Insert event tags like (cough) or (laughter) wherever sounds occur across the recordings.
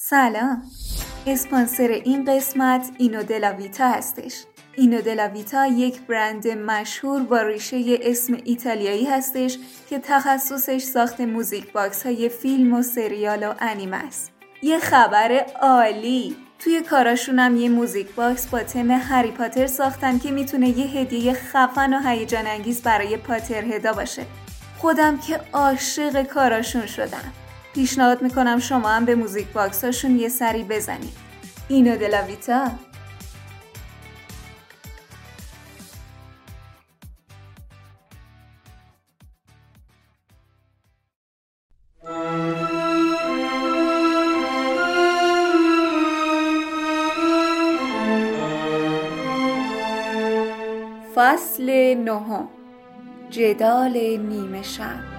سلام. اسپانسر این قسمت اینو دلاویتا هستش. اینو دلاویتا یک برند مشهور با ریشه اسم ایتالیایی هستش که تخصصش ساخت music box های فیلم و سریال و انیمه است. یه خبر عالی. توی کاراشون هم یه music box با تم هری پاتر ساختن که می‌تونه یه هدیه خفن و هیجان انگیز برای Potterhead ا باشه. خودم که عاشق کاراشون شدم. پیشنهاد می‌کنم شما هم به music box هاشون یه سری بزنید. اینو دلاویتا فصل نهم. جدال نیمه شب.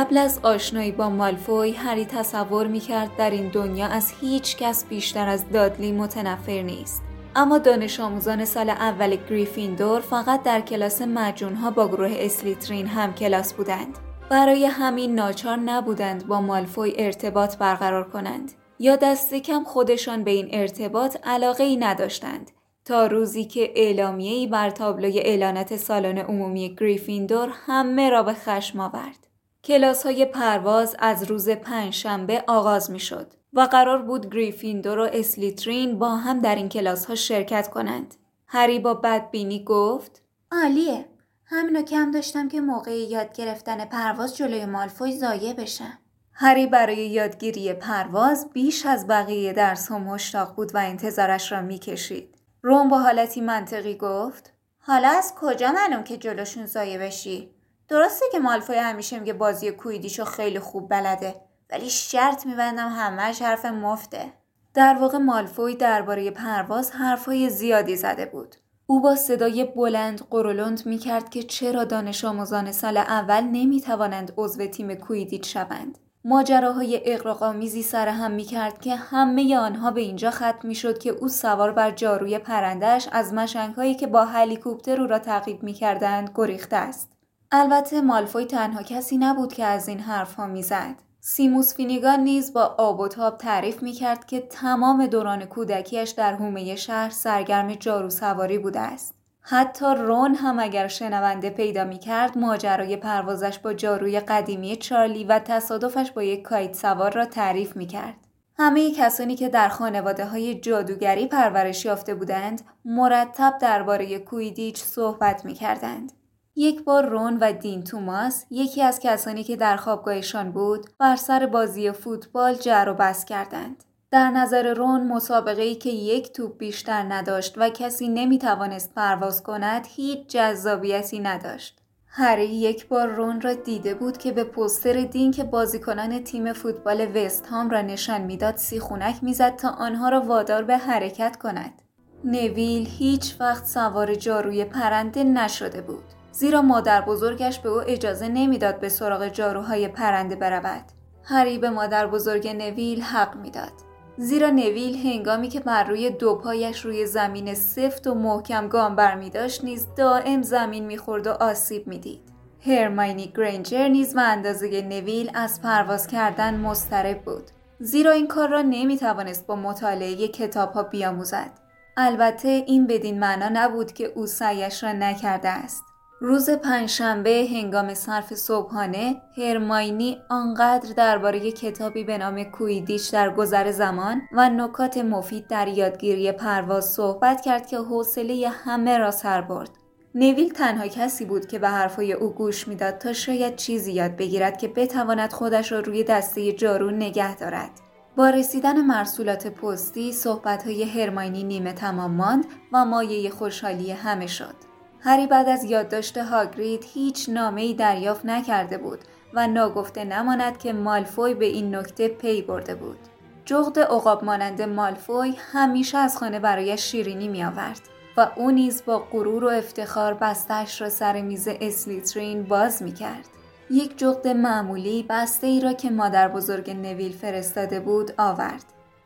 قبل از آشنایی با مالفوی هری تصور می‌کرد در این دنیا از هیچ کس بیشتر از دادلی متنفر نیست. اما دانش آموزان سال اول گریفیندور فقط در کلاس مجونها با گروه اسلیترین هم کلاس بودند. برای همین ناچار نبودند با مالفوی ارتباط برقرار کنند. یا دست کم خودشان به این ارتباط علاقه ای نداشتند. تا روزی که اعلامیه‌ای بر تابلوی اعلانات سالن عمومی گریفیندور همه را به خشم آورد. کلاس های پرواز از روز پنجشنبه آغاز می شد و قرار بود گریفیندور و اسلیترین با هم در این کلاس ها شرکت کنند. هری با بدبینی گفت عالیه. همینو کم داشتم که موقع یاد گرفتن پرواز جلوی مالفوی ضایع بشم. هری برای یادگیری پرواز بیش از بقیه درس ها مشتاق بود و انتظارش را می‌کشید. روم با حالتی منطقی گفت حالا از کجا معلوم که جلوشون ضایع بشی؟ درسته که مالفوی همیشه میگه بازی کویدیشو خیلی خوب بلده ولی شرط میبندم همهش حرف مفته. در واقع مالفوی درباره پرواز حرفهای زیادی زده بود. او با صدای بلند قرولند می‌کرد که چرا دانش آموزان سال اول نمی‌توانند عضو تیم کویدیچ شوند. ماجراهای اقراقآمیزی سر هم می‌کرد که همه آنها به اینجا ختم می‌شد که او سوار بر جاروی پرندهش از مشنگهایی که با هلیکوپتر او را تعقیب می‌کردند گریخته است. البته مالفوی تنها کسی نبود که از این حرفها می‌زد. سیموس فینیگان نیز با آب و تاب تعریف می کرد که تمام دوران کودکیش در حومه شهر سرگرم جارو سواری بوده است. حتی رون هم اگر شنونده پیدا می کرد ماجرای پروازش با جاروی قدیمی چارلی و تصادفش با یک کایت سوار را تعریف می کرد. همه کسانی که در خانواده های جادوگری پرورش یافته بودند مرتب درباره کویدیچ صحبت می کردند. یک بار رون و دین توماس یکی از کسانی که در خوابگاهشان بود بر سر بازی فوتبال جر و بس کردند. در نظر رون مسابقه ای که یک توپ بیشتر نداشت و کسی نمی توانست پرواز کند هیچ جذابیتی نداشت. هری یک بار رون را دیده بود که به پستر دین که بازیکنان تیم فوتبال وست هام را نشان می‌داد سیخونک می‌زد تا آنها را وادار به حرکت کند. نویل هیچ وقت سوار جاروی پرنده نشده بود. زیرا مادر بزرگش به او اجازه نمی‌داد به سراغ جاروهای پرنده برود. هری به مادر بزرگ نویل حق می‌داد. زیرا نویل هنگامی که بر روی دو پایش روی زمین سفت و محکم گام بر داشت نیز دائم زمین می‌خورد و آسیب می‌دید. هرماینی گرینجر نیز به اندازه نویل از پرواز کردن مضطرب بود. زیرا این کار را نمی توانست با مطالعه کتاب ها بیاموزد. البته این بدین معنا نبود که او سعیش را نکرده است. روز پنجشنبه هنگام صرف صبحانه هرماینی آنقدر درباره کتابی به نام کویدیش در گذر زمان و نکات مفید در یادگیری پرواز صحبت کرد که حوصله همه را سر برد. نویل تنها کسی بود که به حرفهای او گوش می‌داد تا شاید چیزی یاد بگیرد که بتواند خودش را روی دسته جارو نگه دارد. با رسیدن مرسولات پستی صحبتهای هرماینی نیمه تمام ماند و مایه خوشحالی همه شد. هری بعد از یادداشت هاگرید هیچ نامه‌ای دریافت نکرده بود و ناگفته نماند که مالفوی به این نکته پی برده بود. جغد عقاب مانند مالفوی همیشه از خانه برایش شیرینی می آورد و او نیز با غرور و افتخار بستش را سر میز اسلیترین باز می کرد. یک جغد معمولی بسته ای را که مادر بزرگ نویل فرستاده بود آورد.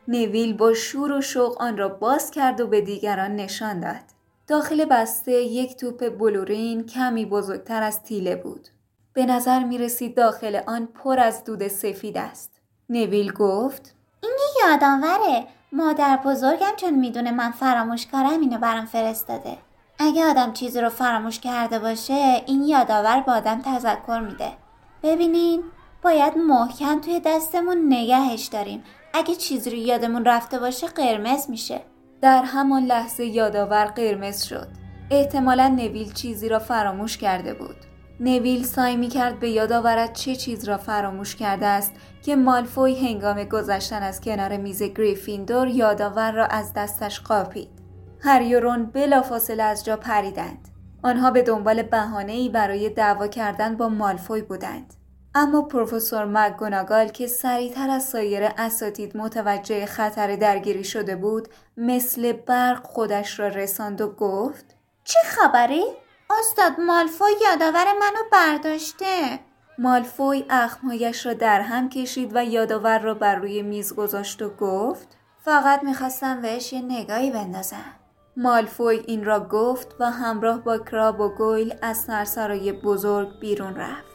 نویل با شور و شوق آن را باز کرد و به دیگران نشان داد. داخل بسته یک توپ بلورین کمی بزرگتر از تیله بود. به نظر می رسید داخل آن پر از دود سفید است. نویل گفت این یه یادآوره. مادر بزرگم چون می‌دونه من فراموش کارم اینو برام فرستاده. اگه آدم چیزی رو فراموش کرده باشه این یادآور با آدم تذکر میده. ببینین باید محکم توی دستمون نگهش داریم. اگه چیزی رو یادمون رفته باشه قرمز میشه. در همان لحظه یادآور قرمز شد احتمالا نویل چیزی را فراموش کرده بود نویل سعی می کرد به یاد آورد چه چیز را فراموش کرده است که مالفوی هنگام گذشتن از کنار میز گریفیندور یادآور را از دستش قاپید. هری و رون بلافاصله از جا پریدند. آنها به دنبال بهانه‌ای برای دعوا کردن با مالفوی بودند. اما پروفسور مگوناگال که سریعتر از سایر اساتید متوجه خطر درگیری شده بود مثل برق خودش را رساند و گفت چه خبری؟ استاد مالفوی یادآور منو برداشته. مالفوی اخمهایش را در هم کشید و یادآور را بر روی میز گذاشت و گفت فقط می‌خواستم بهش یه نگاهی بندازم. مالفوی این را گفت و همراه با کراب و گویل از سرسرای بزرگ بیرون رفت.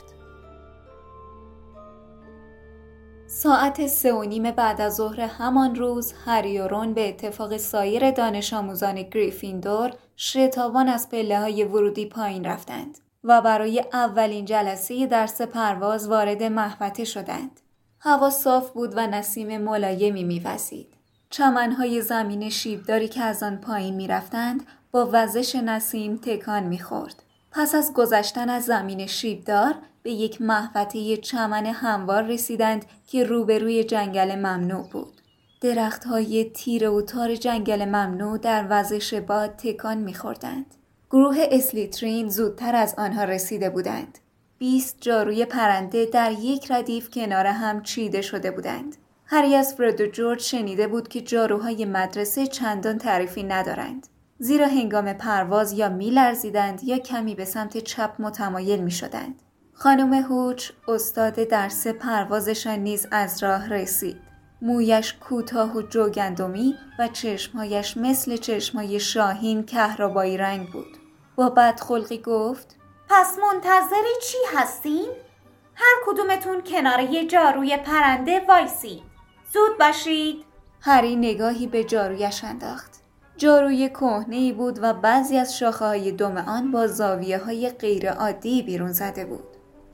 ساعت سه و نیم بعد از ظهر همان روز هری و رون به اتفاق سایر دانش آموزان گریفیندور شتابان از پله های ورودی پایین رفتند و برای اولین جلسه درس پرواز وارد محوطه شدند. هوا صاف بود و نسیم ملایمی میوزید. چمنهای زمین شیبداری که از آن پایین می‌رفتند با وزش نسیم تکان می‌خورد. پس از گذشتن از زمین شیبدار به یک محوطه چمن هموار رسیدند که روبروی جنگل ممنوع بود. درخت های تیره و تار جنگل ممنوع در وزش باد تکان میخوردند. گروه اسلیترین زودتر از آنها رسیده بودند. بیست جاروی پرنده در یک ردیف کنار هم چیده شده بودند. هری از فرد و جورج شنیده بود که جاروهای مدرسه چندان تعریفی ندارند. زیرا هنگام پرواز یا میلرزیدند یا کمی به سمت چپ متمایل می شدند. خانم هوچ استاد درس پروازشان نیز از راه رسید. مویش کوتاه و جوگندمی و چشمهایش مثل چشمهای شاهین کهربایی رنگ بود. با بدخلقی گفت پس منتظری چی هستین؟ هر کدومتون کنار یه جاروی پرنده وایسی. زود باشید. هری نگاهی به جارویش انداخت. جاروی کهنه بود و بعضی از شاخه های دم آن با زاویه های غیر عادی بیرون زده بود.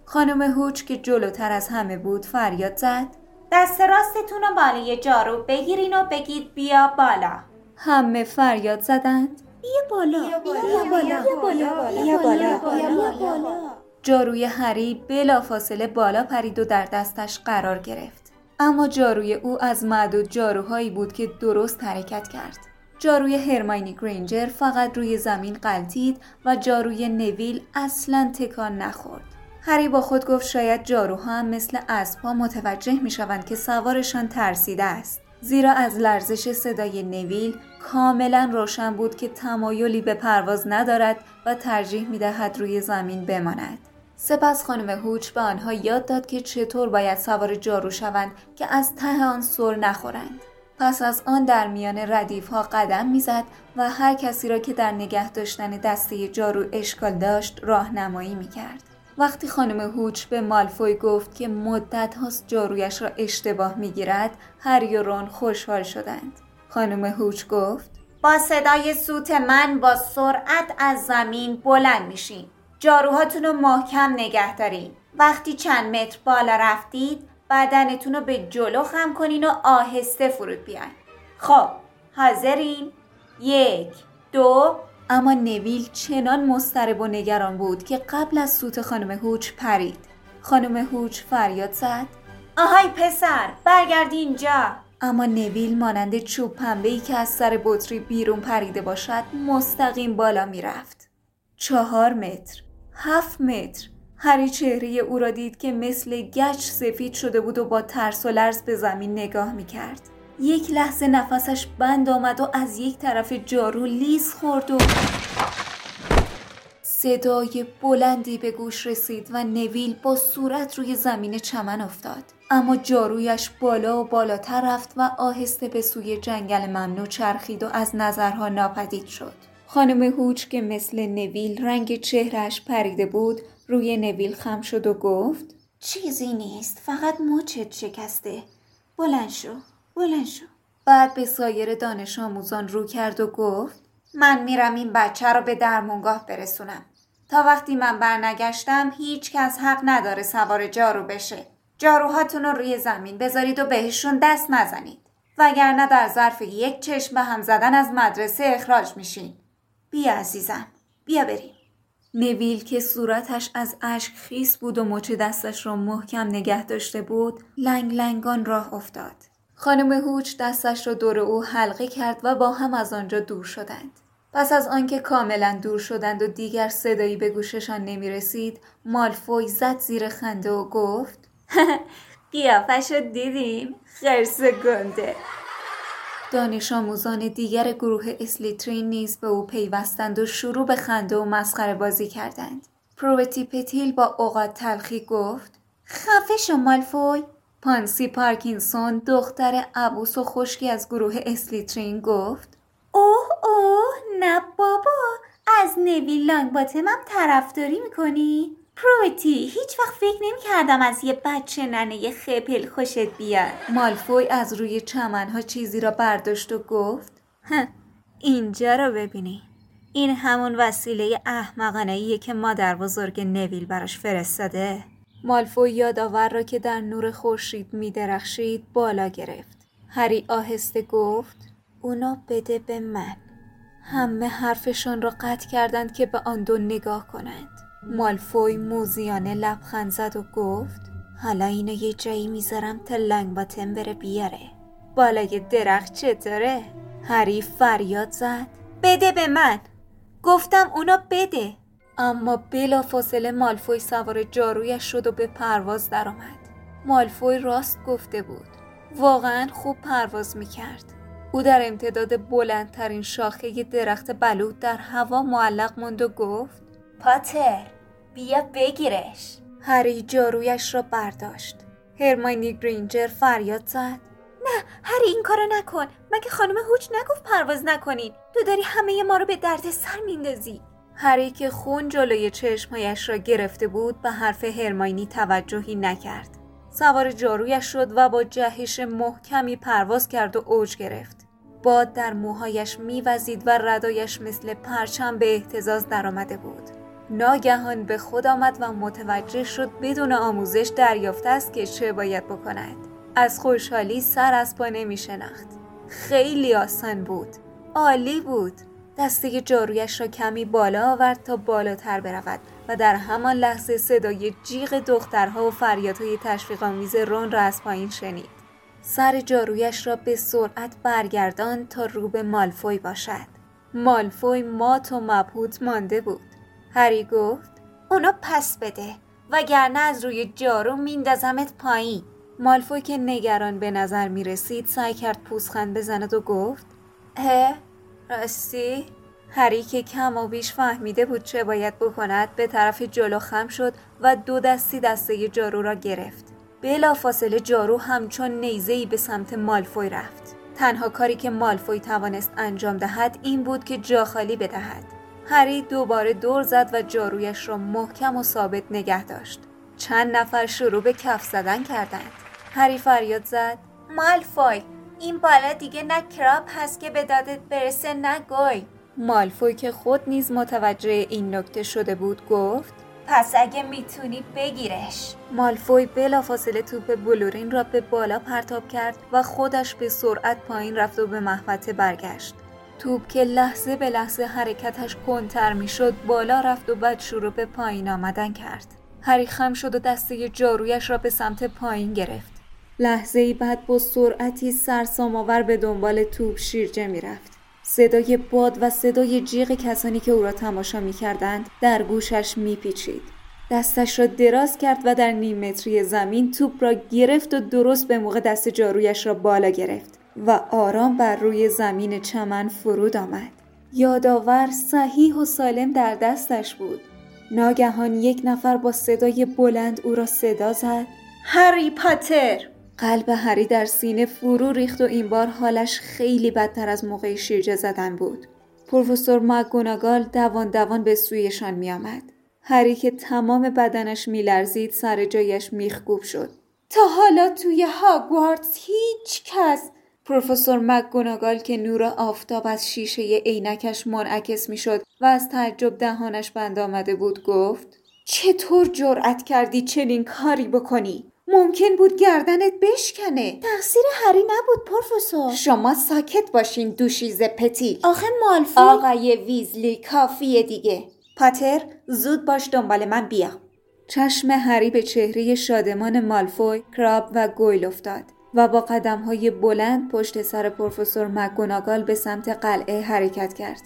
خانم هوچ که جلوتر از همه بود فریاد زد. دست راستتون رو بالای جارو بگیرین و بگید بیا بالا. همه فریاد زدند. بیا بالا. بیا بالا. بیا بالا. بیا بالا. جاروی هری بلافاصله بالا پرید و در دستش قرار گرفت. اما جاروی او از معدود جاروهایی بود که درست حرکت کرد. جاروی هرماینی گرینجر فقط روی زمین قلتید و جاروی نویل اصلا تکان نخورد هری با خود گفت شاید جاروها هم مثل اسبها متوجه می شوند که سوارشان ترسیده است. زیرا از لرزش صدای نویل کاملا روشن بود که تمایلی به پرواز ندارد و ترجیح می دهد روی زمین بماند. سپس خانم هوچ به آنها یاد داد که چطور باید سوار جارو شوند که از ته آن سر نخورند. پس از آن در میان ردیف ها قدم می‌زد و هر کسی را که در نگه داشتن دسته جارو اشکال داشت راهنمایی می کرد. وقتی خانم هوچ به مالفوی گفت که مدت هاست جارویش را اشتباه می‌گیرد هری و رون خوشحال شدند. خانم هوچ گفت با صدای سوت من با سرعت از زمین بلند میشین. جاروهاتون رو محکم نگه دارین. وقتی چند متر بالا رفتید بدنتون رو به جلو خم کنین و آهسته فرود بیاین. خب حاضرین؟ یک دو. اما نویل چنان مضطرب و نگران بود که قبل از سوت خانم هوچ پرید. خانم هوچ فریاد زد. آهای پسر برگردی اینجا. اما نویل مانند چوب پنبه ای که از سر بطری بیرون پریده باشد مستقیم بالا می‌رفت. چهار متر هفت متر هری چهره او را دید که مثل گچ سفید شده بود و با ترس و لرز به زمین نگاه می کرد. یک لحظه نفسش بند آمد و از یک طرف جارو لیز خورد و صدای بلندی به گوش رسید و نویل با صورت روی زمین چمن افتاد اما جارویش بالا و بالاتر رفت و آهسته به سوی جنگل ممنوع چرخید و از نظرها ناپدید شد خانم هوچ که مثل نویل رنگ چهرش پریده بود روی نویل خم شد و گفت چیزی نیست فقط مچت شکسته. بلند شو بلند شو. بعد به سایر دانش آموزان رو کرد و گفت من میرم این بچه رو به درمونگاه برسونم. تا وقتی من برنگشتم هیچ کس حق نداره سوار جارو بشه. جاروهاتون رو روی زمین بذارید و بهشون دست نزنید. وگرنه در ظرف یک چشم به هم زدن از مدرسه اخراج میشین. بیا عزیزم بیا بریم. نویل که صورتش از اشک خیس بود و مچ دستش را محکم نگه داشته بود لنگ لنگان راه افتاد. خانم هوچ دستش را دور او حلقه کرد و با هم از آنجا دور شدند. پس از آنکه کاملا دور شدند و دیگر صدایی به گوششان نمی رسید مالفوی زد زیر خنده و گفت (laughs) قیافش رو دیدیم؟ خرس گنده. دانش آموزان دیگر گروه اسلیترین نیز به او پیوستند و شروع به خنده و مسخره بازی کردند. پروتی پتیل با اوقات تلخی گفت خفه شو مالفوی پانسی پارکینسون دختر عبوس و خشکی از گروه اسلیترین گفت اوه اوه نه بابا از نویل لانگ باتمم طرفداری می‌کنی؟ پروتی هیچ وقت فکر نمی کردم از یه بچه ننه خپل خوشت بیاد. مالفوی از روی چمنها چیزی را برداشت و گفت اینجا را ببینی. این همون وسیله احمقانه که مادر بزرگ نویل براش فرستاده. مالفوی یادآور را که در نور خورشید می درخشید بالا گرفت. هری آهسته گفت اونا بده به من. همه حرفشان را قطع کردند که به آن دو نگاه کنند. مالفوی موزیانه لبخند زد و گفت حالا اینو یه جایی می‌ذارم تا لنگ باتم بره بیاره. بالای درخت چطوره؟ هری فریاد زد. بده به من. گفتم اونا بده. اما بلا فاصله مالفوی سوار جارویش شد و به پرواز درآمد. مالفوی راست گفته بود. واقعا خوب پرواز می‌کرد. او در امتداد بلندترین شاخه درخت بلود در هوا معلق ماند و گفت پاتر بیا بگیرش. هری جارویش را برداشت. هرماینی گرینجر فریاد زد. نه هری این کارو نکن. مگه خانم هوچ نگفت پرواز نکنین؟ تو داری همه ما رو به درد سر میندازی. هری که خون جلوی چشمهایش را گرفته بود به حرف هرماینی توجهی نکرد. سوار جارویش شد و با جهش محکمی پرواز کرد و اوج گرفت. باد در موهایش میوزید و ردایش مثل پرچم به احتزاز درآمده بود. ناگهان به خود آمد و متوجه شد بدون آموزش دریافته است که چه باید بکند. از خوشحالی سر از پا نمی شناخت. خیلی آسان بود. عالی بود. دسته جارویش را کمی بالا آورد تا بالاتر برود و در همان لحظه صدای جیغ دخترها و فریادهای تشویقآمیز رون را از پایین شنید. سر جارویش را به سرعت برگردان تا رو به مالفوی باشد. مالفوی مات و مبهوت مانده بود. هری گفت اونو پس بده وگرنه از روی جارو میندازمت پایین. مالفوی که نگران به نظر می رسید سعی کرد پوزخند بزند و گفت اه راستی؟ هری که کم و بیش فهمیده بود چه باید بکند به طرف جلو خم شد و دو دستی دسته جارو را گرفت. بلا فاصله جارو همچون نیزهی به سمت مالفوی رفت. تنها کاری که مالفوی توانست انجام دهد این بود که جا خالی بدهد. هری دوباره دور زد و جارویش را محکم و ثابت نگه داشت. چند نفر شروع به کف زدن کردند. هری فریاد زد مالفوی این بالا دیگه نه کراپ هست که به دادت برسه نه گوی مالفوی که خود نیز متوجه این نکته شده بود گفت پس اگه می‌تونی بگیرش مالفوی بلافاصله توپ بلورین را به بالا پرتاب کرد و خودش به سرعت پایین رفت و به محوطه برگشت توپ که لحظه به لحظه حرکتش کنتر می‌شد بالا رفت و بعد شروع به پایین آمدن کرد. هری خم شد و دسته جارویش را به سمت پایین گرفت. لحظه ای بعد با سرعتی سرسامآور به دنبال توپ شیرجه می‌رفت. صدای باد و صدای جیغ کسانی که او را تماشا می‌کردند در گوشش میپیچید. دستش را دراز کرد و در نیم متری زمین توپ را گرفت و درست به موقع دست جارویش را بالا گرفت. و آرام بر روی زمین چمن فرود آمد. یادآور صحیح و سالم در دستش بود. ناگهان یک نفر با صدای بلند او را صدا زد هری پاتر قلب هری در سینه فرو ریخت و این بار حالش خیلی بدتر از موقع شیرجه زدن بود پروفسور مگوناگال دوان دوان به سویشان می آمد. هری که تمام بدنش میلرزید سر جایش میخکوب شد تا حالا توی هاگوارتس هیچ کس پروفسور مکگوناگال که نور آفتاب از شیشه عینکش منعکس می‌شد و از تعجب دهانش بند آمده بود گفت چطور جرأت کردی چنین کاری بکنی؟ ممکن بود گردنت بشکنه. تقصیر هری نبود پروفسور. شما ساکت باشین دوشیز پتی. آخه مالفوی آقای ویزلی کافیه دیگه. پاتر زود باش دنبال من بیا. چشم هری به چهره شادمان مالفوی کراب و گویل افتاد. و با قدم های بلند پشت سر پروفسور مکگوناگال به سمت قلعه حرکت کرد.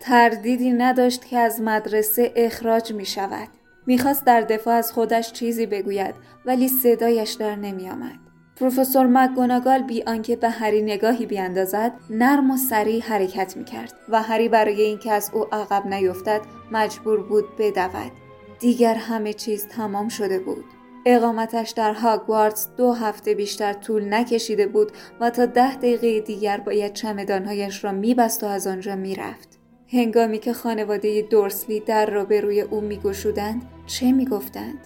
تردیدی نداشت که از مدرسه اخراج می شود. می‌خواست در دفاع از خودش چیزی بگوید ولی صدایش در نمی آمد. پروفسور مکگوناگال بی آنکه به هری نگاهی بیاندازد نرم و سریع حرکت می کرد و هری برای اینکه از او عقب نیفتد مجبور بود بدود. دیگر همه چیز تمام شده بود. اقامتش در هاگوارتس دو هفته بیشتر طول نکشیده بود و تا ده دقیقه دیگر باید چمدانهایش را میبست و از آنجا می‌رفت. هنگامی که خانواده دورسلی در را به روی او میگشودند چه می‌گفتند؟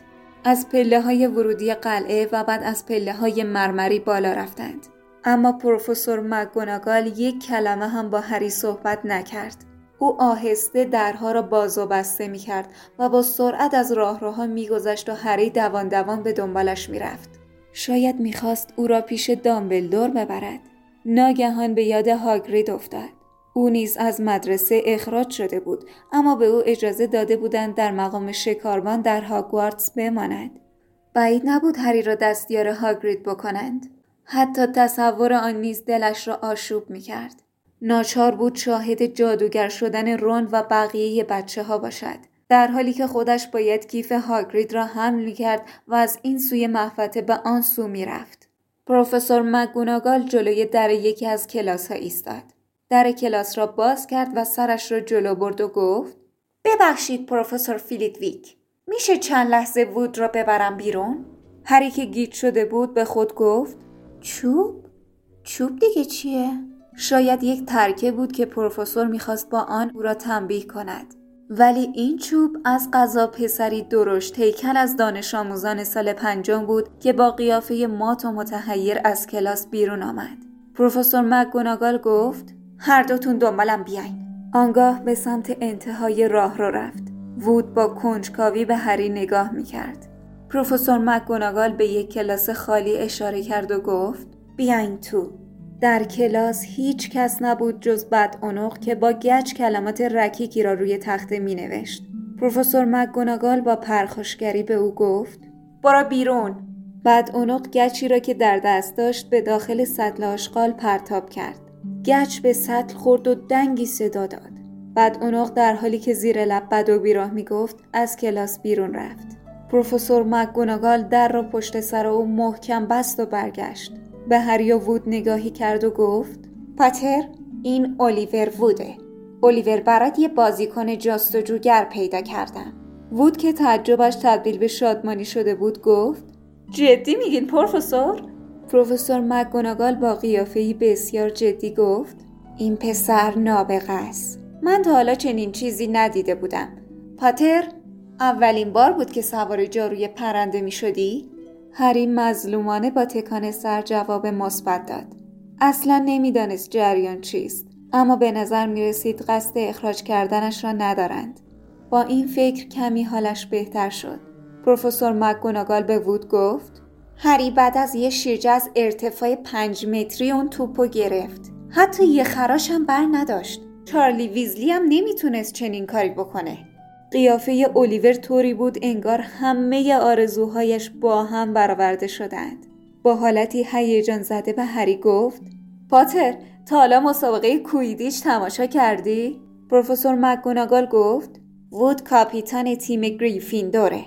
از پله های ورودی قلعه و بعد از پله های مرمری بالا رفتند. اما پروفسور مگوناگال یک کلمه هم با هری صحبت نکرد. او آهسته درها را باز و بسته می کرد و با سرعت از راهروها میگذشت و هری دوان دوان به دنبالش می‌رفت. شاید می‌خواست او را پیش دامبلدور ببرد. ناگهان به یاد هاگرید افتاد. او نیز از مدرسه اخراج شده بود اما به او اجازه داده بودند در مقام شکاربان در هاگوارتس بماند. بعید نبود هری را دستیار هاگرید بکنند. حتی تصور آن نیز دلش را آشوب می کرد. ناچار بود شاهد جادوگر شدن رون و بقیه بچه ها باشد. در حالی که خودش باید کیف هاگرید را حمل کرد و از این سوی محفته به آن سو می رفت. پروفسور مگوناگال جلوی در یکی از کلاس ها ایستاد. در کلاس را باز کرد و سرش را جلو برد و گفت ببخشید پروفسور فیلیدویک میشه چند لحظه وود را ببرم بیرون؟ هری که گیت شده بود به خود گفت چوب؟ چوب دیگه چیه؟ شاید یک ترکه بود که پروفسور می‌خواست با آن او را تنبیه کند. ولی این چوب از قضا پسری درشت هیکل از دانش آموزان سال پنجم بود که با قیافه مات و متحیر از کلاس بیرون آمد. پروفسور مکگوناگال گفت هر دوتون دنبالم بیاین. آنگاه به سمت انتهای راه رو رفت. وود با کنجکاوی به هری نگاه می‌کرد. پروفسور مکگوناگال به یک کلاس خالی اشاره کرد و گفت بیاین تو. در کلاس هیچ کس نبود جز بد اونق که با گچ کلمات رکیکی را روی تخته می نوشت. پروفسور مکگوناگال با پرخوشگری به او گفت برو بیرون. بعد اونق گچی را که در دست داشت به داخل سطل آشغال پرتاب کرد. گچ به سطل خورد و دنگی صدا داد. بعد اونق در حالی که زیر لب بد و بیراه می گفت از کلاس بیرون رفت. پروفسور مکگوناگال در را پشت سر او محکم بست و برگشت. به هری وود نگاهی کرد و گفت پاتر این الیور ووده. الیور برات یه بازیکن جستجوگر پیدا کردم. وود که تعجبش تبدیل به شادمانی شده بود گفت جدی میگین پروفسور؟ پروفسور مکگوناگال با قیافهای بسیار جدی گفت این پسر نابغه است. من تا حالا چنین چیزی ندیده بودم. پاتر اولین بار بود که سوار جاروی پرنده می شدی؟ هری مظلومانه با تکان سر جواب مثبت داد. اصلا نمی‌دانست جریان چیست اما به نظر می رسید قصد اخراج کردنش را ندارند. با این فکر کمی حالش بهتر شد. پروفسور مکگوناگال به وود گفت هری بعد از یه شیرجه از ارتفاع پنج متری اون توپو گرفت. حتی یه خراش هم بر نداشت. چارلی ویزلی هم نمی‌تونست چنین کاری بکنه. قیافه اولیور طوری بود انگار همه آرزوهایش با هم برآورده شدند. با حالتی هیجان زده به هری گفت پاتر تا حالا مسابقه کویدیش تماشا کردی؟ پروفسور مکگوناگال گفت وود کاپیتان تیم گریفین دوره.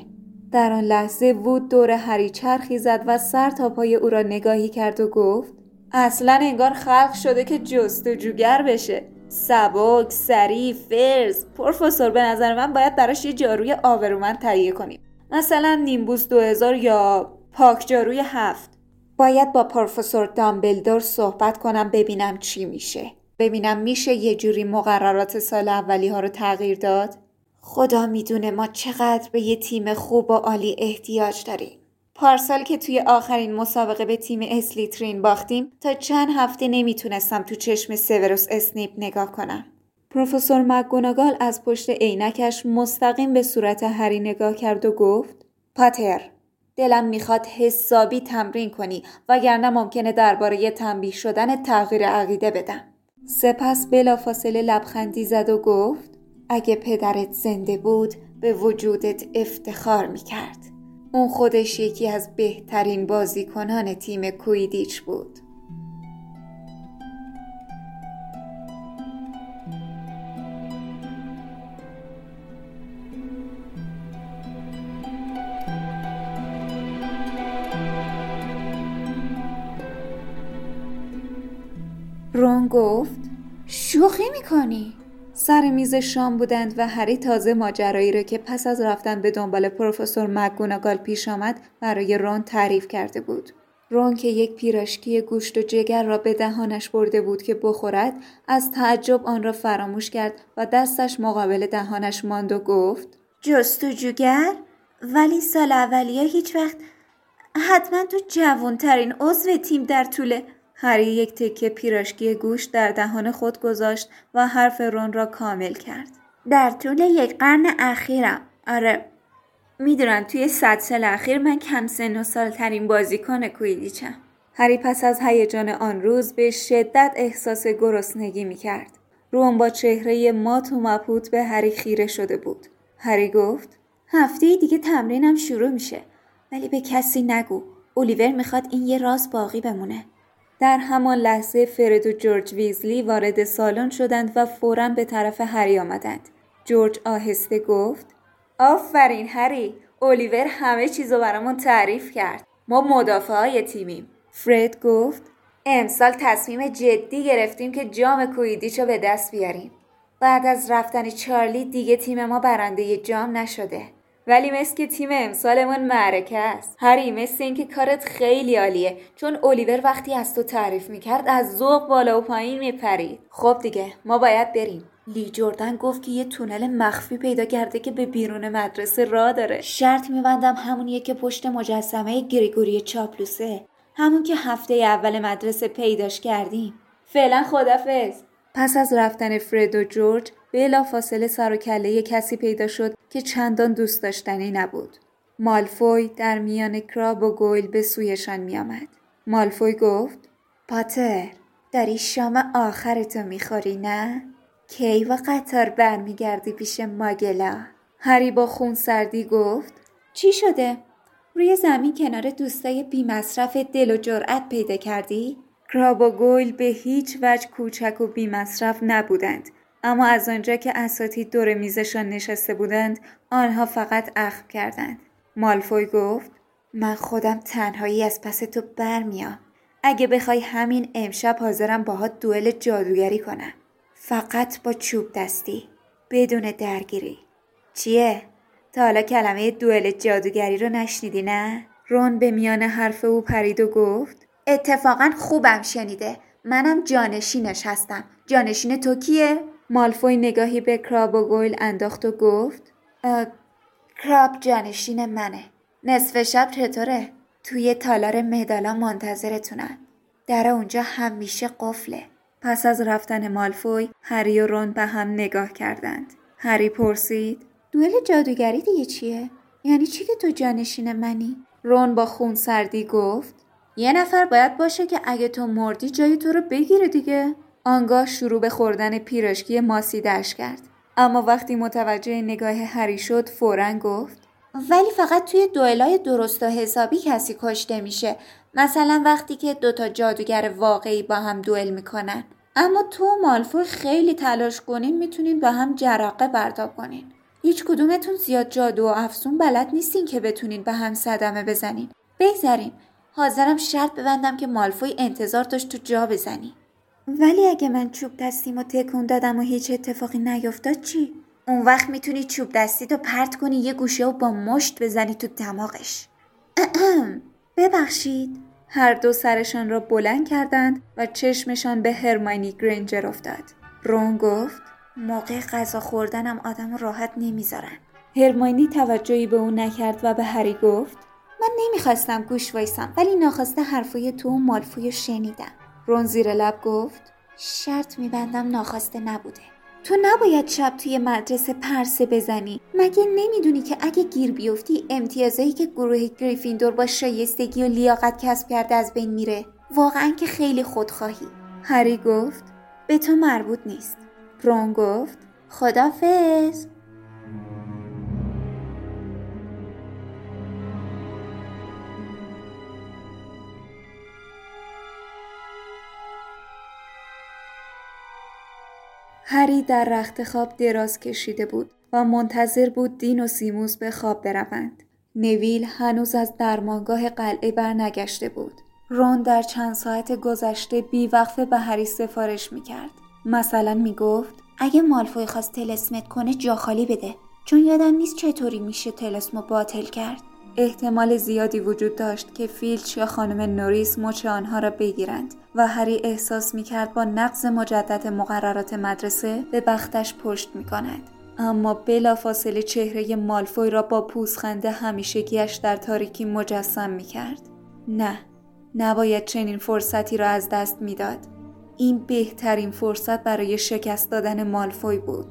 در آن لحظه وود دور هری چرخی زد و سر تا پای او را نگاهی کرد و گفت اصلا انگار خلق شده که جستجوگر بشه سبک سری فرز پروفسور به نظر من باید براش یه جاروی آبرومند تهیه کنیم. مثلا نیمبوس 2000 یا پاک جاروی هفت. باید با پروفسور دامبلدور صحبت کنم ببینم چی میشه. ببینم میشه یه جوری مقررات سال اولی ها رو تغییر داد؟ خدا می‌دونه ما چقدر به یه تیم خوب و عالی احتیاج داریم. پارسال که توی آخرین مسابقه به تیم اسلیترین باختیم تا چند هفته نمی‌تونستم تو چشم سیوروس اسنیپ نگاه کنم. پروفسور مکگوناگال از پشت عینکش مستقیم به صورت هری نگاه کرد و گفت پاتر دلم می‌خواد حسابی تمرین کنی وگرنه ممکنه درباره تنبیه شدن تغییر عقیده بدم. سپس بلافاصله لبخندی زد و گفت اگه پدرت زنده بود به وجودت افتخار می‌کرد. اون خودش یکی از بهترین بازیکنان تیم کویدیچ بود. رون گفت شوخی می‌کنی؟ سر میز شام بودند و هری تازه ماجرایی را که پس از رفتن به دنبال پروفسور مکگوناگال پیش آمد برای رون تعریف کرده بود. رون که یک پیراشکی گوشت و جگر را به دهانش برده بود که بخورد از تعجب آن را فراموش کرد و دستش مقابل دهانش ماند و گفت جستجوگر ولی سال اولیه هیچ وقت حتما تو جوانترین عضو تیم در طول هری یک تکه پیراشکی گوشت در دهان خود گذاشت و حرف رون را کامل کرد. در طول یک قرن اخیرم. آره می‌دونم توی صد سال اخیر من کم سن و سالترین بازیکن کویدیچم. هری پس از هیجان آن روز به شدت احساس گرسنگی می‌کرد. رون با چهره مات و مبهوت به هری خیره شده بود. هری گفت هفته دیگه تمرینم شروع میشه ولی به کسی نگو. الیور می‌خواد این یه راز باقی بمونه. در همان لحظه فرد و جورج ویزلی وارد سالن شدند و فورا به طرف هری آمدند. جورج آهسته گفت آفرین هری الیور همه چیزو برامون تعریف کرد. ما مدافع های تیمیم. فرد گفت امسال تصمیم جدی گرفتیم که جام کویدیچو به دست بیاریم. بعد از رفتن چارلی دیگه تیم ما برنده جام نشده. ولی مثل که تیم امسالمون معرکه است. هری مثل اینکه کارت خیلی عالیه. چون الیور وقتی از تو تعریف می‌کرد از ذوق بالا و پایین میپرید. خب دیگه ما باید بریم. لی جردن گفت که یه تونل مخفی پیدا کرده که به بیرون مدرسه راه داره. شرط میبندم همونیه که پشت مجسمه گریگوری چاپلوسه. همون که هفته اول مدرسه پیداش کردیم. فعلا خدافظ. پس از رفتن فرد و جورج بلا فاصله سر و کله کسی پیدا شد که چندان دوست داشتنی نبود. مالفوی در میان کراب و گویل به سویشان می آمد. مالفوی گفت پاتر داری شام آخرتو می‌خوری نه؟ کی و قطار برمیگردی پیش ماگلا؟ هری با خون سردی گفت چی شده؟ روی زمین کنار دوستای بی مصرف دل و جرأت پیدا کردی؟ کراب و گویل به هیچ وجه کوچک و بی مصرف نبودند اما از آنجا که اساتید دور میزشان نشسته بودند آنها فقط اخم کردند. مالفوی گفت من خودم تنهایی از پس تو برمیام. اگه بخوای همین امشب حاضرم باهات دوئل جادوگری کنم. فقط با چوب دستی. بدون درگیری. چیه؟ تا حالا کلمه دوئل جادوگری رو نشنیدی نه؟ رون به میان حرف او پرید و گفت اتفاقا خوبم شنیده. منم جانشینش هستم. جانشین تو کیه؟ مالفوی نگاهی به کراب و گویل انداخت و گفت کراب جانشین منه نصف شب چطوره؟ توی تالار مدالا منتظرتونن در اونجا همیشه قفله پس از رفتن مالفوی هری و رون به هم نگاه کردند هری پرسید دوئل جادوگری دیگه چیه؟ یعنی چی که تو جانشین منی؟ رون با خون سردی گفت یه نفر باید باشه که اگه تو مردی جای تو رو بگیره دیگه آنگاه شروع به خوردن پیراشکی ماسیدش کرد. اما وقتی متوجه نگاه هری شد فورا گفت ولی فقط توی دوئلای درست و حسابی کسی کشته میشه. مثلا وقتی که دوتا جادوگر واقعی با هم دوئل می‌کنن. اما تو و مالفوی خیلی تلاش کنین می‌تونین با هم جرقه برداب کنین. هیچ کدومتون زیاد جادو و افسون بلد نیستین که بتونین به هم صدمه بزنین. بگذریم. حاضرم شرط ببندم که مالفوی انتظار داشت تو جا بزنی. ولی اگه من چوب دستیمو تکون دادم و هیچ اتفاقی نیفتاد چی؟ اون وقت می‌تونی چوب دستی تو پرت کنی یه گوشه و با مشت بزنی تو دماغش. ببخشید. هر دو سرشان را بلند کردند و چشمشان به هرماینی گرینجر افتاد. رون گفت موقع غذا خوردنم آدم راحت نمی‌ذارن. هرماینی توجهی به او نکرد و به هری گفت من نمی‌خواستم گوش وایسم ولی ناخواسته حرفای تو و مالفوی شنیدم. رون زیر لب گفت شرط میبندم ناخواسته نبوده. تو نباید شب توی مدرسه پرسه بزنی. مگه نمی‌دونی که اگه گیر بیفتی امتیازایی که گروه گریفیندور با شایستگی و لیاقت کسب کرده از بین میره؟ واقعا که خیلی خودخواهی. هری گفت به تو مربوط نیست. رون گفت خدافز هری در رخت خواب دراز کشیده بود و منتظر بود دین و سیموس به خواب بروند. نویل هنوز از درمانگاه قلعه برنگشته بود. رون در چند ساعت گذشته بیوقفه به هری سفارش می‌کرد. مثلا می‌گفت اگه مالفوی خواست تلسمت کنه جا خالی بده چون یادم نیست چطوری میشه تلسمو باطل کرد. احتمال زیادی وجود داشت که فیلچ یا خانم نوریس مچ آنها را بگیرند و هری احساس می کرد با نقض مجدد مقررات مدرسه به بختش پشت می کند. اما بلافاصله چهره مالفوی را با پوزخند همیشگیش در تاریکی مجسم می کرد. نه، نباید چنین فرصتی را از دست می‌داد. این بهترین فرصت برای شکست دادن مالفوی بود.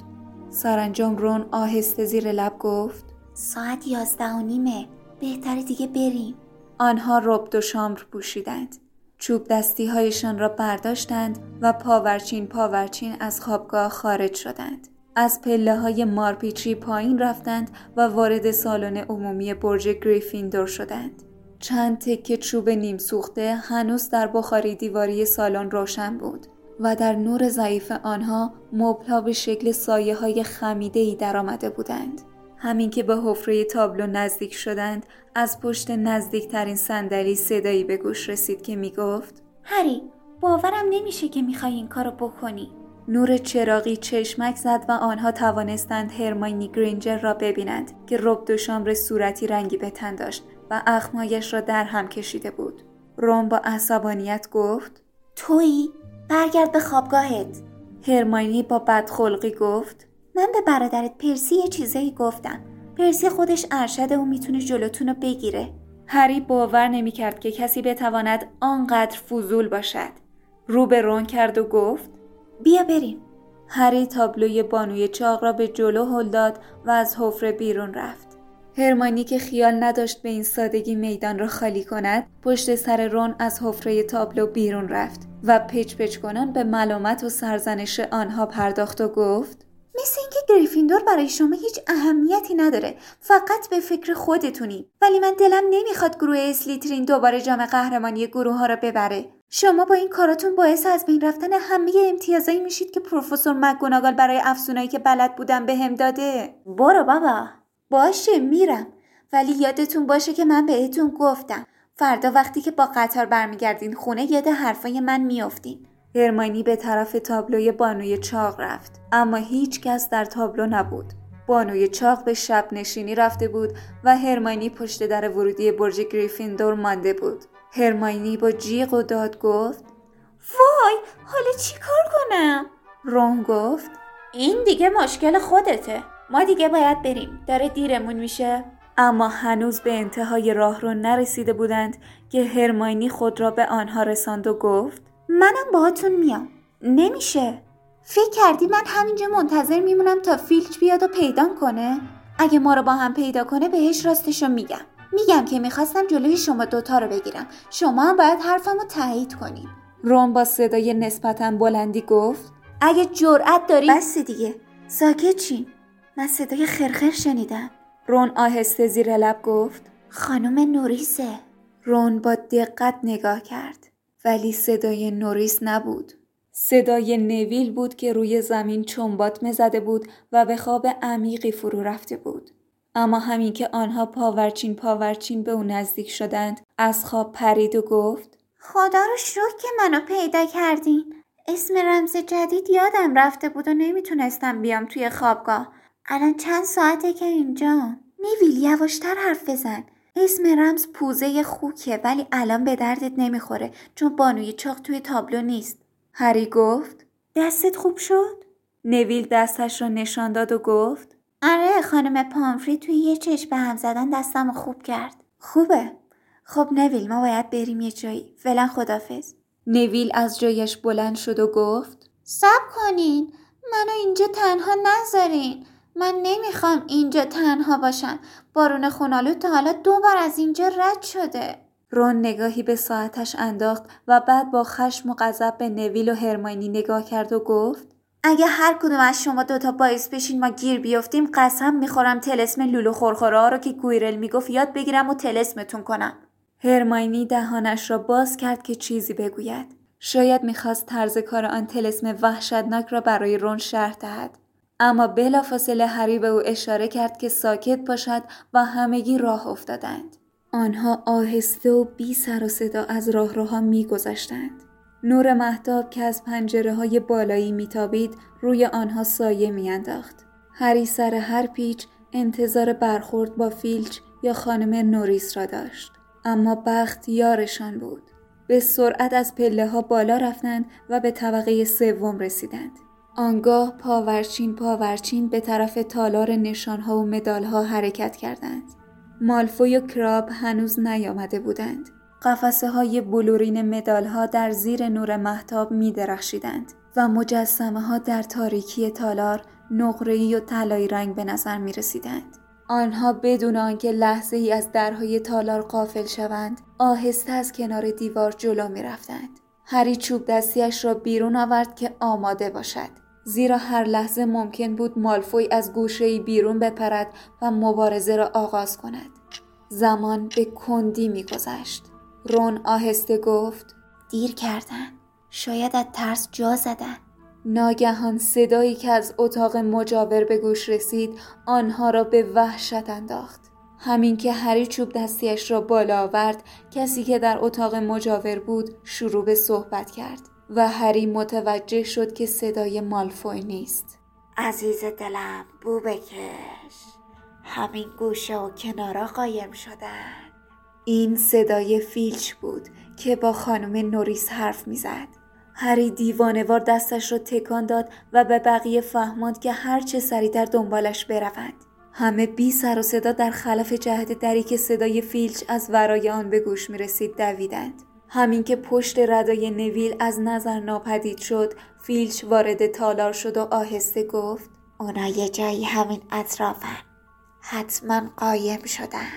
سرانجام رون آهسته زیر لب گفت ساعت یازده و نیمه بهتره دیگه بریم. آنها رب و شامر پوشیدند. چوب دستی هایشان را برداشتند و پاورچین پاورچین از خوابگاه خارج شدند. از پله های مارپیچی پایین رفتند و وارد سالن عمومی برج گریفیندور شدند. چند تکه چوب نیم سوخته هنوز در بخاری دیواری سالن روشن بود و در نور ضعیف آنها مبلها به شکل سایه های خمیده ای در آمده بودند. همین که به حفره تابلو نزدیک شدند از پشت نزدیکترین صندلی صدایی به گوش رسید که می‌گفت هری باورم نمیشه که می‌خوای این کارو بکنی. نور چراغی چشمک زد و آنها توانستند هرماینی گرینجر را ببینند که رب دو شامر صورتی رنگی به تن داشت و اخمایش را در هم کشیده بود. روم با عصبانیت گفت تویی برگرد به خوابگاهت. هرماینی با بدخلقی گفت من به برادرت پرسی یه چیزایی گفتم. پرسی خودش ارشده و می‌تونه جلوتون رو بگیره. هری باور نمی‌کرد که کسی بتواند آنقدر فضول باشد. رو به رون کرد و گفت بیا بریم. هری تابلوی بانوی چاق را به جلو هل داد و از حفره بیرون رفت. هرمانی که خیال نداشت به این سادگی میدان را خالی کند پشت سر رون از حفره تابلو بیرون رفت و پچ پچ کنان به ملامت و سرزنش آنها پرداخت و گفت مثل اینکه گریفیندور برای شما هیچ اهمیتی نداره. فقط به فکر خودتونی. ولی من دلم نمی‌خواد گروه اسلیترین دوباره جام قهرمانی گروه ها را ببره. شما با این کاراتون باعث از بین رفتن همه امتیازایی میشید که پروفسور مکگوناگال برای افسونایی که بلد بودم به هم داده. برو بابا. باشه میرم. ولی یادتون باشه که من بهتون گفتم. فردا وقتی که با قطار برمیگردین خونه یاد حرفای من میافتین. هرمانی به طرف تابلوی بانوی چاق رفت. اما هیچ کس در تابلو نبود. بانوی چاق به شب نشینی رفته بود و هرمانی پشت در ورودی برج گریفیندور مانده بود. هرماینی با جیغ و داد گفت وای حالا چی کار کنم؟ رون گفت این دیگه مشکل خودته. ما دیگه باید بریم. داره دیرمون میشه. اما هنوز به انتهای راه رو نرسیده بودند که هرماینی خود را به آنها رساند و گفت منم باهاتون میام. نمیشه. فکر کردی من همینجا منتظر میمونم تا فیلچ بیاد و پیدا کنه؟ اگه ما رو با هم پیدا کنه بهش راستشو میگم. میگم که می‌خواستم جلوی شما دوتا رو بگیرم. شما هم باید حرفمو تایید کنیم روم با صدای نسبتا بلندی گفت اگه جرأت داری بس دیگه. ساکت چین. من صدای خرخر شنیدم. رون آهسته زیر لب گفت خانم نوریسه رون با دقت نگاه کرد. ولی صدای نوریس نبود. صدای نویل بود که روی زمین چنبات زده بود و به خواب عمیقی فرو رفته بود. اما همین که آنها پاورچین پاورچین به او نزدیک شدند از خواب پرید و گفت خدا رو شکر که منو پیدا کردین اسم رمز جدید یادم رفته بود و نمی‌تونستم بیام توی خوابگاه الان چند ساعته که اینجا نیویل یواشتر حرف بزن اسم رمز پوزه خوکه ولی الان به دردت نمی‌خوره چون بانوی چاق توی تابلو نیست. هری گفت دستت خوب شد؟ نویل دستش را نشان داد و گفت آره خانم پامفری توی یه چشم به هم زدن دستم خوب کرد. خوبه. خب نویل ما باید بریم یه جایی. فعلا خدافز نویل از جایش بلند شد و گفت سب کنین. منو اینجا تنها نذارین. من نمی‌خوام اینجا تنها باشم. بارون خونالو تا حالا دو بار از اینجا رد شده. رون نگاهی به ساعتش انداخت و بعد با خشم و غضب به نویل و هرماینی نگاه کرد و گفت اگه هر کدوم از شما دوتا باعث بشین ما گیر بیفتیم قسم می‌خورم تلسم لولو خورخورا رو که گویرل می‌گفت یاد بگیرم و تلسمتون کنم. هرماینی دهانش را باز کرد که چیزی بگوید. شاید می‌خواست طرز کار آن تلسم وحشتناک را برای رون شرح دهد. اما بلافاصله هری به او اشاره کرد که ساکت باشد و همگی راه افتادند. آنها آهسته و بی سر و صدا از راهروها میگذشتند. نور محتاب که از پنجره های بالایی میتابید روی آنها سایه میانداخت. هری سر هر پیچ انتظار برخورد با فیلچ یا خانم نوریس را داشت. اما بخت یارشان بود. به سرعت از پله ها بالا رفتند و به طبقه سوم رسیدند. آنگاه پاورچین پاورچین به طرف تالار نشانها و مدالها حرکت کردند مالفوی و کراب هنوز نیامده بودند قفسه های بلورین مدال ها در زیر نور محتاب می درخشیدند و مجسمه ها در تاریکی تالار نقره‌ای و طلایی رنگ به نظر می رسیدند. آنها بدون آنکه لحظه ای از درهای تالار قافل شوند آهسته از کنار دیوار جلو می رفتند. هری چوب دستیش را بیرون آورد که آماده باشد. زیرا هر لحظه ممکن بود مالفوی از گوشه بیرون بپرد و مبارزه را آغاز کند. زمان به کندی میگذشت. رون آهسته گفت دیر کردن شاید از ترس جا زدن ناگهان صدایی که از اتاق مجاور به گوش رسید آنها را به وحشت انداخت همین که هری چوب دستیش را بالا آورد کسی که در اتاق مجاور بود شروع به صحبت کرد و هری متوجه شد که صدای مالفوی نیست عزیز دلم بو بکش همین گوشه و کنارا قایم شدن این صدای فیلچ بود که با خانم نوریس حرف می‌زد. هری دیوانوار دستش را تکان داد و به بقیه فهماند که هرچه سریعتر دنبالش بروند. همه بی سر و صدا در خلف جهت دری که صدای فیلچ از ورای آن به گوش می رسید دویدند. همین که پشت ردای نویل از نظر ناپدید شد فیلچ وارد تالار شد و آهسته گفت اونا یه جایی همین اطرافن حتما قایم شدن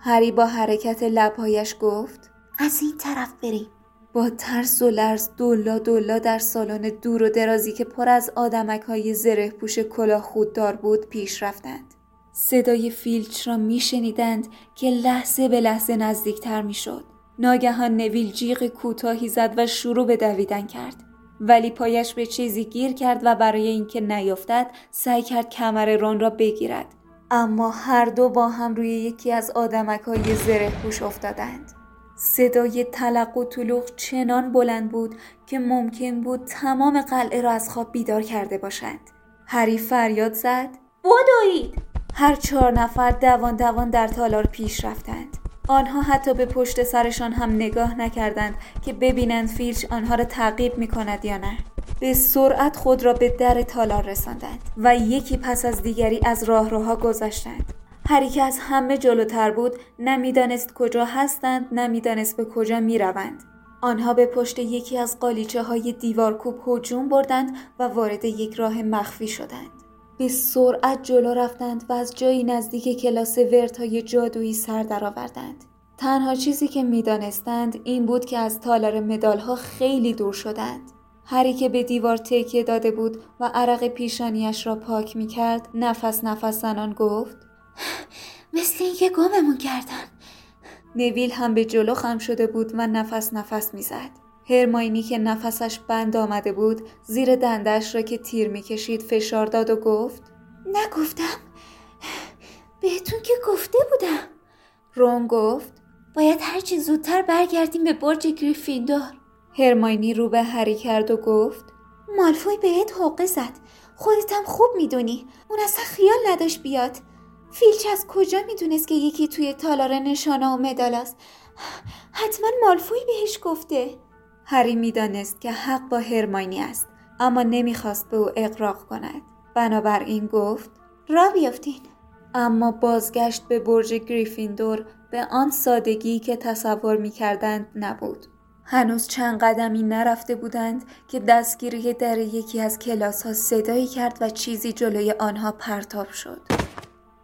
هری با حرکت لبهایش گفت از این طرف بریم با ترس و لرز دولا دولا در سالن دور و درازی که پر از آدمک های زره پوش کلاه خوددار بود پیش رفتند. صدای فیلچ را می شنیدند که لحظه به لحظه نزدیکتر می شد. ناگهان نویل جیغ کوتاهی زد و شروع به دویدن کرد. ولی پایش به چیزی گیر کرد و برای اینکه نیفتد سعی کرد کمر رون را بگیرد. اما هر دو با هم روی یکی از آدمک های زره پوش افتادند. صدای تلق و طلوق چنان بلند بود که ممکن بود تمام قلعه را از خواب بیدار کرده باشند. هری فریاد زد بدوید هر چهار نفر دوان دوان در تالار پیش رفتند. آنها حتی به پشت سرشان هم نگاه نکردند که ببینند فیلچ آنها را تعقیب می کند یا نه. به سرعت خود را به در تالار رساندند و یکی پس از دیگری از راهروها گذشتند. که از همه جلوتر بود نمی‌دانست کجا هستند نمی‌دانست به کجا می‌روند. آنها به پشت یکی از قالیچه های دیوارکوب هجوم بردند و وارد یک راه مخفی شدند. به سرعت جلو رفتند و از جایی نزدیک کلاس ورت های جادویی سر درآوردند. تنها چیزی که می‌دانستند این بود که از تالار مدال ها خیلی دور شدند. هری که به دیوار تکیه داده بود و عرق پیشانیش را پاک می کرد نفس نفس زنان گفت مثل اینکه گممون کردن نویل هم به جلو خم شده بود و نفس نفس می‌زد. هرماینی که نفسش بند آمده بود زیر دندش را که تیر می‌کشید فشار داد و گفت نگفتم. بهتون که گفته بودم. رون گفت باید هرچی زودتر برگردیم به برج گریفیندور هرماینی رو به هری کرد و گفت مالفوی بهت حقه زد. خودتم خوب می‌دونی. اون اصلا خیال نداشت بیاد. فیلچ از کجا می‌دونست که یکی توی تالار نشانه و مدالاست حتما مالفوی بهش گفته. هری می‌دانست که حق با هرماینی است اما نمی‌خواست به او اقراق کند بنابراین گفت را بیافتین اما بازگشت به برج گریفیندور به آن سادگی که تصور می‌کردند نبود هنوز چند قدمی نرفته بودند که دستگیری در یکی از کلاس ها صدایی کرد و چیزی جلوی آنها پرتاب شد.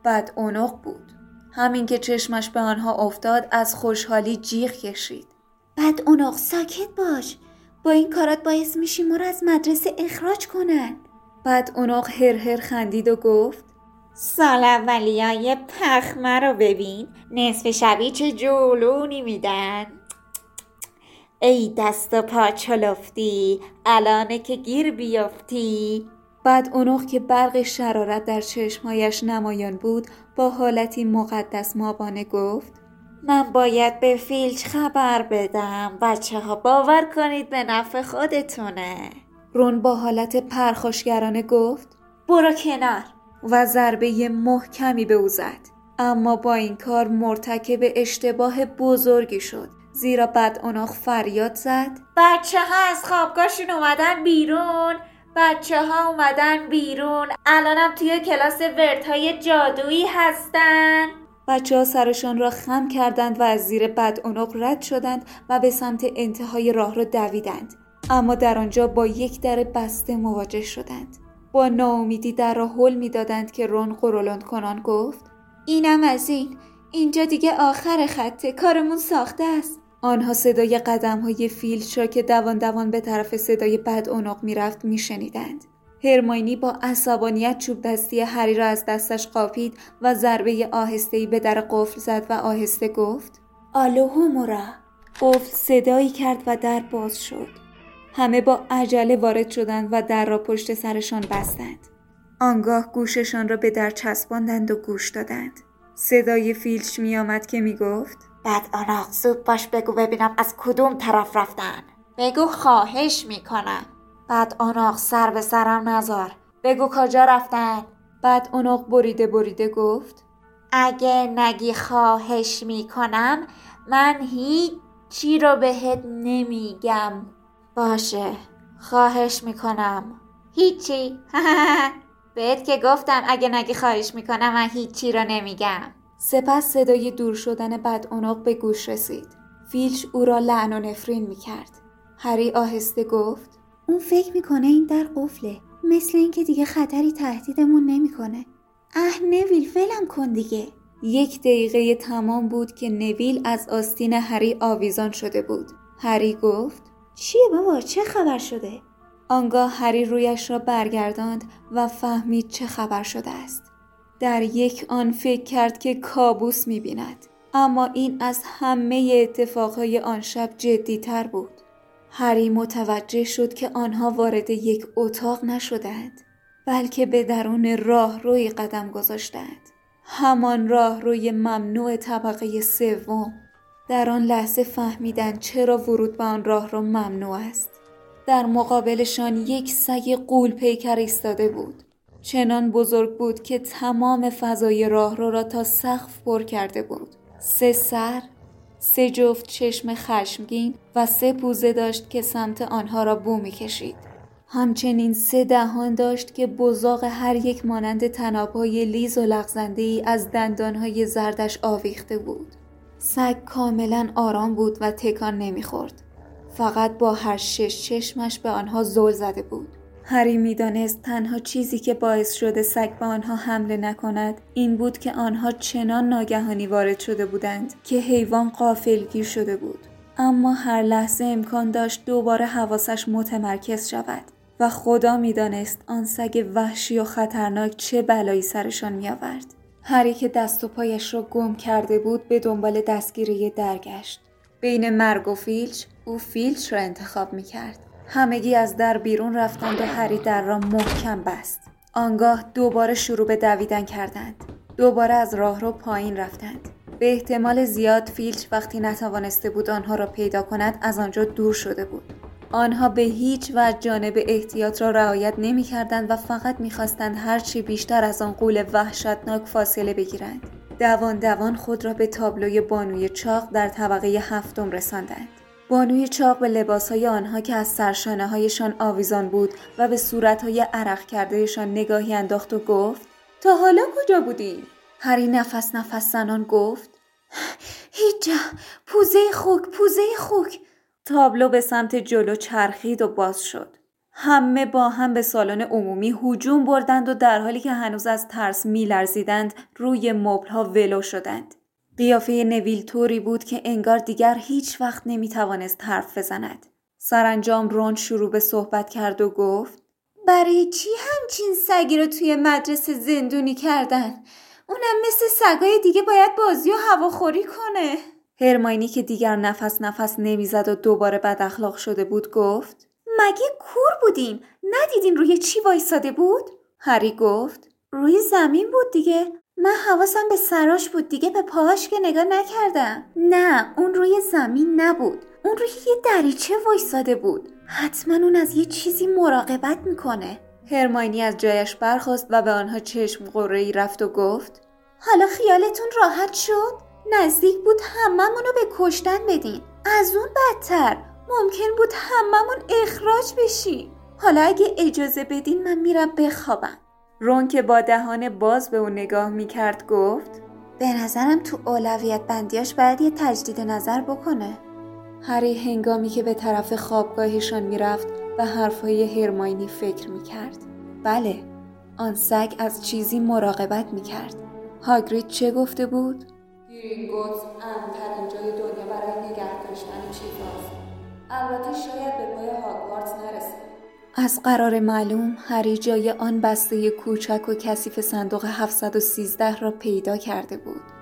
بعد اونق بود. همین که چشمش به آنها افتاد از خوشحالی جیغ کشید. بعد اونق ساکت باش. با این کارات باعث میشی ما رو از مدرسه اخراج کنن. بعد اونق هر هر خندید و گفت سال اولیای پخمه رو ببین نصف شبی چه جولونی میدن ای دست و پا چلفتی الانه که گیر بیافتی بعد اونوخ که برق شرارت در چشمهایش نمایان بود با حالتی مقدس مابانه گفت من باید به فیلچ خبر بدم. بچه ها باور کنید به نفع خودتونه. رون با حالت پرخاشگرانه گفت برو کنار. و ضربه محکمی به او زد. اما با این کار مرتکب اشتباه بزرگی شد. زیرا بعد اوناخ فریاد زد بچه ها از خوابگاهشون اومدن بیرون. بچه ها اومدن بیرون. الانم توی کلاس ورت های جادویی هستن. بچه ها سرشان را خم کردند و از زیر بد اونق رد شدند و به سمت انتهای راه را دویدند. اما در آنجا با یک در بسته مواجه شدند. با ناامیدی در را حل می‌دادند که رون قرولند کنان گفت اینم از این. اینجا دیگه آخر خطه. کارمون ساخته است. آنها صدای قدم های فیلچ را که دوان دوان به طرف صدای بد اونق می‌رفت میشنیدند. هرماینی با عصبانیت چوب دستی هری را از دستش قاپید و ضربه آهستهی به در قفل زد و آهسته گفت آلو همورا قفل صدایی کرد و در باز شد. همه با عجله وارد شدند و در را پشت سرشان بستند. آنگاه گوششان را به در چسباندند و گوش دادند. صدای فیلچ میآمد که می‌گفت بعد آناق زود باش بگو ببینم از کدوم طرف رفتن. بگو خواهش می‌کنم. بعد آناق سر به سرم نزار. بگو کجا رفتن؟ بعد اوناق بریده بریده گفت اگه نگی خواهش می‌کنم من هیچی رو بهت نمیگم. باشه خواهش می‌کنم. هیچی. (laughs) بهت که گفتم اگه نگی خواهش می‌کنم من هیچی رو نمیگم. سپس صدای دور شدن بد اوناق به گوش رسید. فیلچ او را لعن و نفرین می کرد. هری آهسته گفت اون فکر می‌کنه این در قفله مثل اینکه دیگه خطری تهدیدمون نمی‌کنه. اه نویل فلم کن دیگه یک دقیقه تمام بود که نویل از آستین هری آویزان شده بود. هری گفت چیه بابا چه خبر شده؟ آنگاه هری رویش را برگرداند و فهمید چه خبر شده است. در یک آن فکر کرد که کابوس می‌بیند اما این از همه اتفاقهای آن شب تر بود هری متوجه شد که آنها وارد یک اتاق نشدند بلکه به درون راه روی قدم گذاشتند. همان راه روی ممنوع طبقه سوم. در آن لحظه فهمیدند چرا ورود به آن راه را ممنوع است. در مقابلشان یک سگ قول پیکر ایستاده بود. چنان بزرگ بود که تمام فضای راهرو را تا سقف پر کرده بود. سه سر سه جفت چشم خشمگین و سه پوزه داشت که سمت آنها را بو کشید. همچنین سه دهان داشت که بزاق هر یک مانند تنابهای لیز و لغزنده ای از دندانهای زردش آویخته بود. سگ کاملا آرام بود و تکان نمی‌خورد. فقط با هر شش چشمش به آنها زل زده بود. هری می‌دانست تنها چیزی که باعث شده سگ به آنها حمله نکند این بود که آنها چنان ناگهانی وارد شده بودند که حیوان قافلگیر شده بود. اما هر لحظه امکان داشت دوباره حواسش متمرکز شود و خدا می‌دانست آن سگ وحشی و خطرناک چه بلایی سرشان میآورد. هری که دست و پایش را گم کرده بود به دنبال دستگیری درگشت. بین مرگ و فیلچ او فیلچ را انتخاب می کرد. همگی از در بیرون رفتند و هری در را محکم بست آنگاه دوباره شروع به دویدن کردند دوباره از راه رو پایین رفتند به احتمال زیاد فیلچ وقتی نتوانسته بود آنها را پیدا کند از آنجا دور شده بود آنها به هیچ وجه جانب احتیاط را رعایت نمی کردند و فقط می‌خواستند هرچی بیشتر از آن قول وحشتناک فاصله بگیرند. دوان دوان خود را به تابلوی بانوی چاق در طبقه هفتم رساندند. بانوی چاق به لباسهای آنها که از سرشانه هایشان آویزان بود و به صورتهای عرق کردهشان نگاهی انداخت و گفت تا حالا کجا بودی؟ هری نفس نفس زنان گفت هیچ پوزه خوک پوزه خوک تابلو به سمت جلو چرخید و باز شد. همه با هم به سالن عمومی هجوم بردند و در حالی که هنوز از ترس میلرزیدند روی مبلها ولو شدند. قیافه نویل طوری بود که انگار دیگر هیچ وقت نمی‌توانست حرف بزند. سرانجام رون شروع به صحبت کرد و گفت برای چی همچین سگی رو توی مدرسه زندونی کردن؟ اونم مثل سگای دیگه باید بازی و هواخوری کنه. هرماینی که دیگر نفس نفس نمی‌زد و دوباره بد اخلاق شده بود گفت مگه کور بودیم؟ ندیدین روی چی وایساده بود؟ هری گفت روی زمین بود دیگه. من حواسم به سراش بود. دیگه به پاهاش که نگاه نکردم. نه اون روی زمین نبود. اون روی یه دریچه وایساده بود. حتما اون از یه چیزی مراقبت می‌کنه. هرماینی از جایش برخواست و به آنها چشم قره رفت و گفت حالا خیالتون راحت شد؟ نزدیک بود هممون رو به کشتن بدین. از اون بدتر. ممکن بود هممون اخراج بشیم حالا اگه اجازه بدین من میرم بخوابم. رون که با دهان باز به اون نگاه می‌کرد گفت به نظرم تو اولویت بندیاش باید یه تجدید نظر بکنه. هری هنگامی که به طرف خوابگاهشان می‌رفت و حرفهای هرماینی فکر می‌کرد. بله آن سگ از چیزی مراقبت می‌کرد. هاگرید چه گفته بود؟ گرینگوتس امترین جای دنیا برای نگه داشتن چیزاست. البته شاید به پای هاگوارتس نرسه. از قرار معلوم هری جای آن بسته کوچک و کثیف صندوق 713 را پیدا کرده بود.